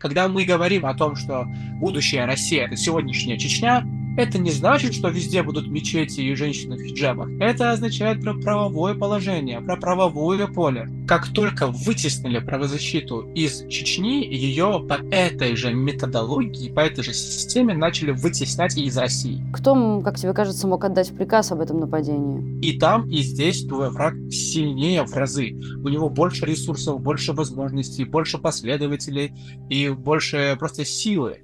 Когда мы говорим о том, что будущее Россия – это сегодняшняя Чечня, это не значит, что везде будут мечети и женщины в хиджабах. Это означает про правовое положение, про правовое поле. Как только вытеснили правозащиту из Чечни, ее по этой же методологии, по этой же системе начали вытеснять из России. Кто, как тебе кажется, мог отдать приказ об этом нападении? И там, и здесь твой враг сильнее в разы. У него больше ресурсов, больше возможностей, больше последователей и больше просто силы.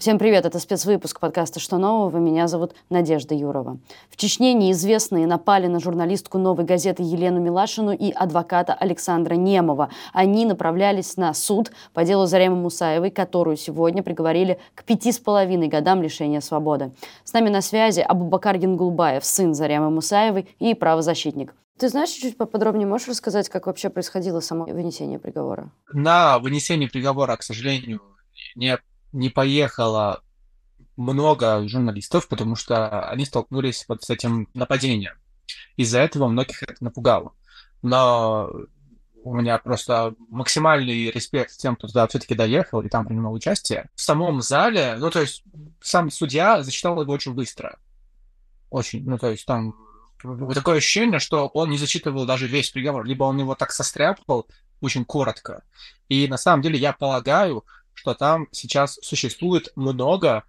Всем привет, это спецвыпуск подкаста «Что нового?». Меня зовут Надежда Юрова. В Чечне неизвестные напали на журналистку «Новой газеты» Елену Милашину и адвоката Александра Немова. Они направлялись на суд по делу Заремы Мусаевой, которую сегодня приговорили к пяти с половиной годам лишения свободы. С нами на связи Абубакар Генгулбаев, сын Заремы Мусаевой и правозащитник. Ты знаешь чуть-чуть поподробнее, можешь рассказать, как вообще происходило само вынесение приговора? На вынесение приговора, к сожалению, не не поехало много журналистов, потому что они столкнулись вот с этим нападением. Из-за этого многих это напугало. Но у меня просто максимальный респект тем, кто туда все-таки доехал и там принимал участие. В самом зале, ну, то есть сам судья зачитал его очень быстро. Очень, ну, то есть там такое ощущение, что он не зачитывал даже весь приговор, либо он его так состряпал очень коротко. И на самом деле я полагаю, что там сейчас существует много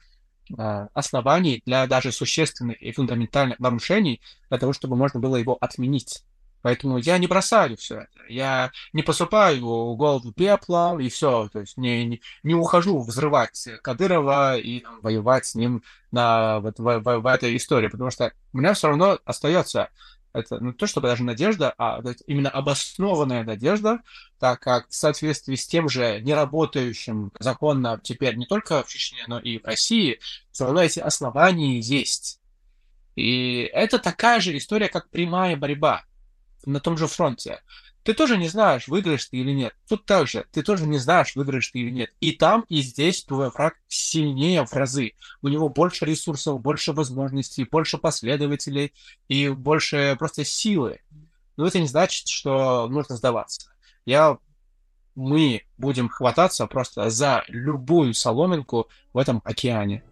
э, оснований для даже существенных и фундаментальных нарушений для того, чтобы можно было его отменить. Поэтому я не бросаю все это. Я не посыпаю голову пеплом и все. То есть не, не, не ухожу взрывать Кадырова и там, воевать с ним на, вот, в, в, в этой истории. Потому что у меня все равно остается это не то чтобы даже надежда, а именно обоснованная надежда, так как в соответствии с тем же неработающим законно теперь не только в Чечне, но и в России, все равно эти основания есть. И это такая же история, как прямая борьба на том же фронте ты тоже не знаешь, выиграешь ты или нет. Тут также, ты тоже не знаешь, выиграешь ты или нет. И там, и здесь твой враг сильнее в разы. У него больше ресурсов, больше возможностей, больше последователей и больше просто силы. Но это не значит, что нужно сдаваться. Я мы будем хвататься просто за любую соломинку в этом океане.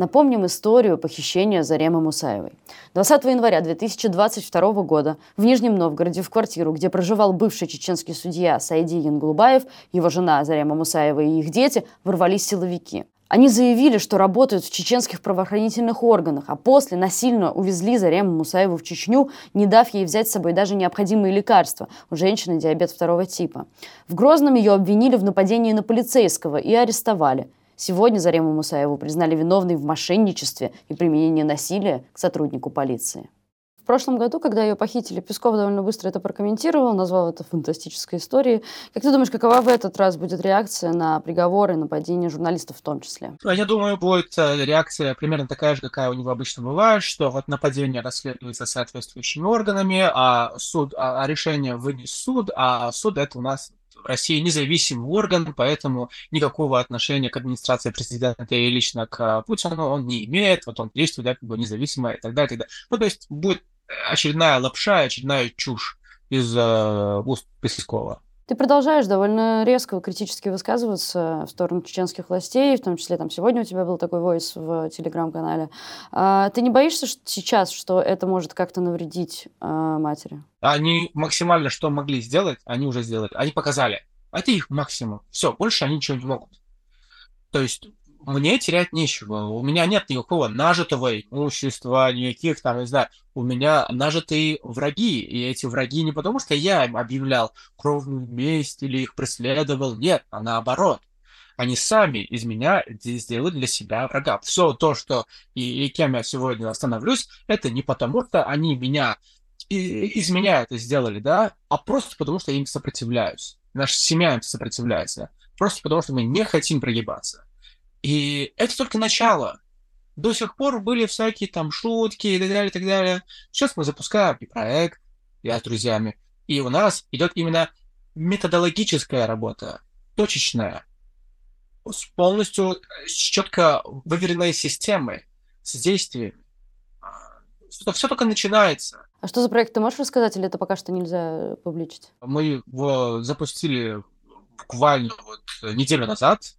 Напомним историю похищения Заремы Мусаевой. 20 января 2022 года в Нижнем Новгороде в квартиру, где проживал бывший чеченский судья Сайди Янглубаев, его жена Зарема Мусаева и их дети, ворвались силовики. Они заявили, что работают в чеченских правоохранительных органах, а после насильно увезли Зарему Мусаеву в Чечню, не дав ей взять с собой даже необходимые лекарства. У женщины диабет второго типа. В Грозном ее обвинили в нападении на полицейского и арестовали. Сегодня Зарему Мусаеву признали виновной в мошенничестве и применении насилия к сотруднику полиции. В прошлом году, когда ее похитили, Песков довольно быстро это прокомментировал, назвал это фантастической историей. Как ты думаешь, какова в этот раз будет реакция на приговоры и нападения журналистов в том числе? А я думаю, будет э, реакция примерно такая же, какая у него обычно бывает, что вот нападение расследуется соответствующими органами, а суд, а, а решение вынес суд, а суд это у нас в России независимый орган, поэтому никакого отношения к администрации президента и лично к Путину он не имеет, вот он действует да, как бы независимо и так далее, и так далее. Ну, то есть будет очередная лапша, очередная чушь из э, уст Пескова. Ты продолжаешь довольно резко критически высказываться в сторону чеченских властей, в том числе там сегодня у тебя был такой войс в телеграм-канале. А, ты не боишься что сейчас, что это может как-то навредить а, матери? Они максимально что могли сделать, они уже сделали. Они показали. Это их максимум. Все, больше они ничего не могут. То есть мне терять нечего. У меня нет никакого нажитого имущества, никаких там, не знаю, у меня нажитые враги. И эти враги не потому, что я им объявлял кровную месть или их преследовал. Нет, а наоборот. Они сами из меня сделали для себя врага. Все то, что и, и кем я сегодня становлюсь, это не потому, что они меня из меня это сделали, да, а просто потому, что я им сопротивляюсь. Наша семья им сопротивляется. Просто потому, что мы не хотим прогибаться. И это только начало. До сих пор были всякие там шутки и так далее, и так далее. Сейчас мы запускаем и проект, я с друзьями. И у нас идет именно методологическая работа, точечная, с полностью с четко выверенной системой, с действиями, все только начинается. А что за проект, ты можешь рассказать, или это пока что нельзя публичить? Мы его запустили буквально вот неделю назад,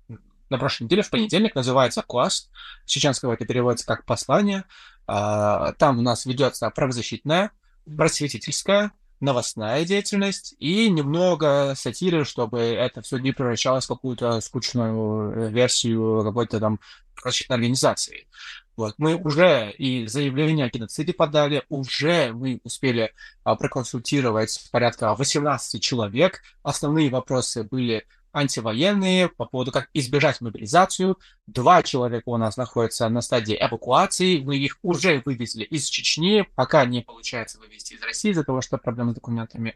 на прошлой неделе, в понедельник, называется «Класс». С чеченского это переводится как «послание». А, там у нас ведется правозащитная, просветительская, новостная деятельность и немного сатиры, чтобы это все не превращалось в какую-то скучную э, версию какой-то там правозащитной организации. Вот. Мы уже и заявление о геноциде подали, уже мы успели а, проконсультировать порядка 18 человек. Основные вопросы были антивоенные по поводу, как избежать мобилизацию. Два человека у нас находятся на стадии эвакуации. Мы их уже вывезли из Чечни. Пока не получается вывести из России из-за того, что проблемы с документами.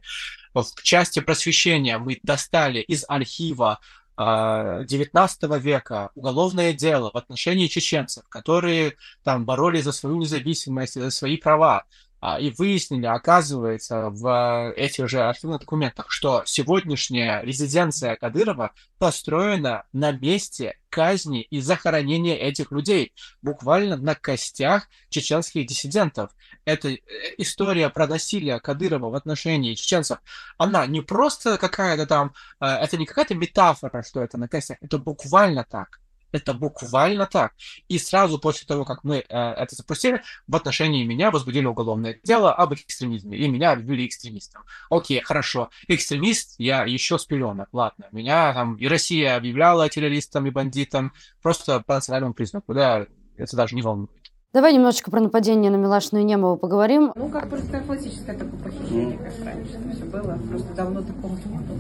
В части просвещения мы достали из архива 19 а, века уголовное дело в отношении чеченцев, которые там боролись за свою независимость, за свои права. А, и выяснили, оказывается, в этих же архивных документах, что сегодняшняя резиденция Кадырова построена на месте казни и захоронения этих людей, буквально на костях чеченских диссидентов. Эта э, история про насилие Кадырова в отношении чеченцев, она не просто какая-то там, э, это не какая-то метафора, что это на костях, это буквально так. Это буквально так. И сразу после того, как мы э, это запустили, в отношении меня возбудили уголовное дело об экстремизме. И меня объявили экстремистом. Окей, хорошо. Экстремист я еще с пеленок. Ладно. Меня там и Россия объявляла террористом и бандитом. Просто по национальному признаку. Да, это даже не волнует. Давай немножечко про нападение на Милашину и Немову поговорим. Ну, как просто классическое такое похищение, как раньше все было. Просто давно такого не было.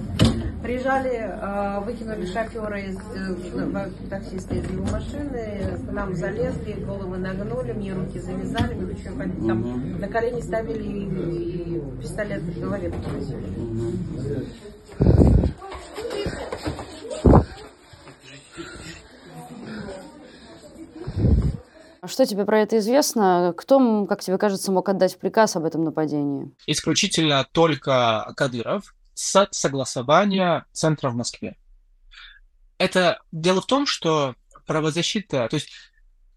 Приезжали, а, выкинули шофера из э, таксиста из его машины, к нам залезли, головы нагнули, мне руки завязали, мы еще там на колени ставили и, и пистолет в голове подносили. Что тебе про это известно? Кто, как тебе кажется, мог отдать приказ об этом нападении? Исключительно только Кадыров с согласования центра в Москве. Это дело в том, что правозащита, то есть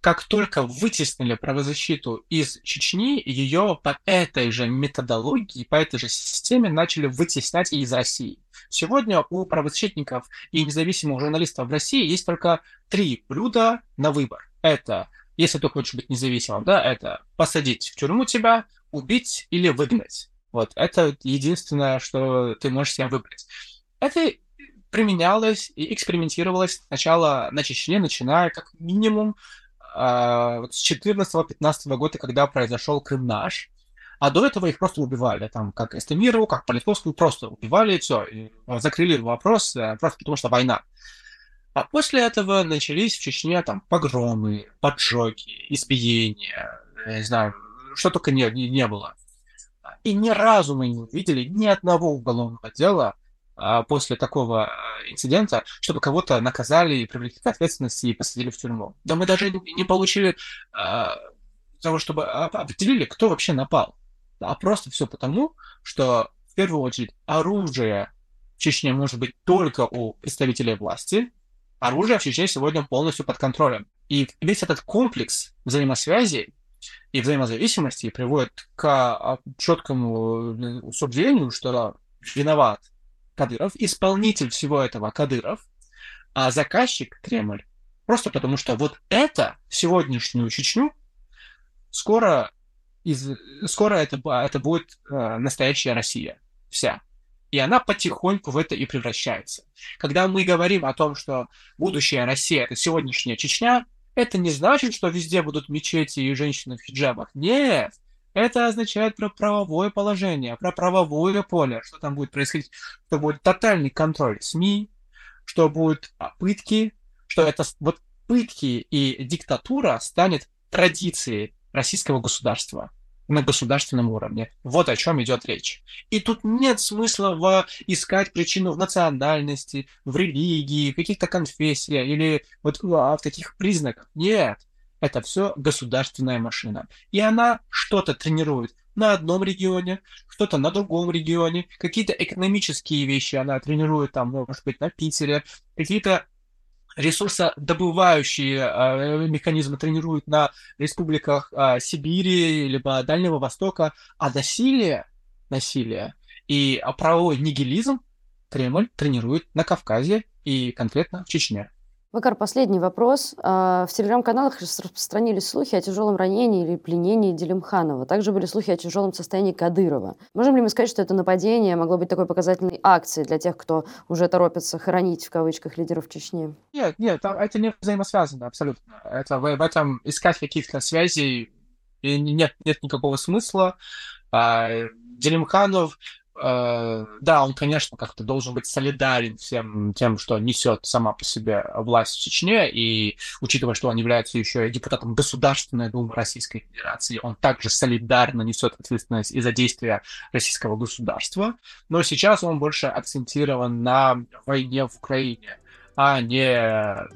как только вытеснили правозащиту из Чечни, ее по этой же методологии, по этой же системе начали вытеснять и из России. Сегодня у правозащитников и независимых журналистов в России есть только три блюда на выбор. Это, если ты хочешь быть независимым, да, это посадить в тюрьму тебя, убить или выгнать. Вот, это единственное, что ты можешь себе выбрать. Это применялось и экспериментировалось сначала на Чечне, начиная как минимум э, с 14-15 года, когда произошел Крым наш. А до этого их просто убивали, там, как Эстемирову, как Политковскую, просто убивали, и все, закрыли вопрос, э, просто потому что война. А после этого начались в Чечне там погромы, поджоги, избиения, я не знаю, что только не, не, не было. И ни разу мы не увидели ни одного уголовного дела а, после такого а, инцидента, чтобы кого-то наказали и привлекли к ответственности и посадили в тюрьму. Да мы даже не получили а, того, чтобы определили, кто вообще напал. А просто все потому, что в первую очередь оружие в Чечне может быть только у представителей власти. Оружие в Чечне сегодня полностью под контролем. И весь этот комплекс взаимосвязи и взаимозависимости приводит к а, четкому э, суждению, что виноват Кадыров, исполнитель всего этого Кадыров, а заказчик Кремль. Просто потому что вот это, сегодняшнюю Чечню, скоро, из, скоро это, это будет э, настоящая Россия. Вся. И она потихоньку в это и превращается. Когда мы говорим о том, что будущая Россия – это сегодняшняя Чечня, это не значит, что везде будут мечети и женщины в хиджабах. Нет! Это означает про правовое положение, про правовое поле, что там будет происходить, что будет тотальный контроль СМИ, что будут а, пытки, что это вот пытки и диктатура станет традицией российского государства на государственном уровне. Вот о чем идет речь. И тут нет смысла в искать причину в национальности, в религии, в каких-то конфессиях или вот а, в таких признаках. Нет. Это все государственная машина. И она что-то тренирует на одном регионе, что-то на другом регионе, какие-то экономические вещи она тренирует там, может быть, на Питере, какие-то ресурсодобывающие э, механизмы тренируют на республиках э, Сибири либо Дальнего Востока, а насилие, насилие и правовой нигилизм Кремль тренирует на Кавказе и конкретно в Чечне. Вакар, последний вопрос. А, в телеграм-каналах распространились слухи о тяжелом ранении или пленении Делимханова. Также были слухи о тяжелом состоянии Кадырова. Можем ли мы сказать, что это нападение могло быть такой показательной акцией для тех, кто уже торопится хоронить в кавычках лидеров Чечни? Нет, нет, это не взаимосвязано абсолютно. Это в, этом искать каких-то связей нет, нет никакого смысла. А, Делимханов Э, да, он, конечно, как-то должен быть солидарен всем тем, что несет сама по себе власть в Чечне, и учитывая, что он является еще депутатом Государственной Думы Российской Федерации, он также солидарно несет ответственность из-за действия российского государства, но сейчас он больше акцентирован на войне в Украине, а не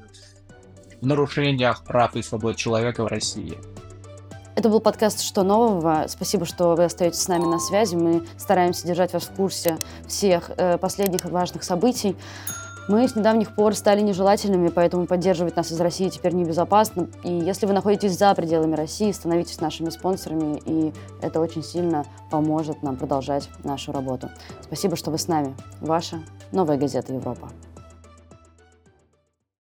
в нарушениях прав и свобод человека в России. Это был подкаст «Что нового?». Спасибо, что вы остаетесь с нами на связи. Мы стараемся держать вас в курсе всех э, последних важных событий. Мы с недавних пор стали нежелательными, поэтому поддерживать нас из России теперь небезопасно. И если вы находитесь за пределами России, становитесь нашими спонсорами, и это очень сильно поможет нам продолжать нашу работу. Спасибо, что вы с нами. Ваша новая газета «Европа».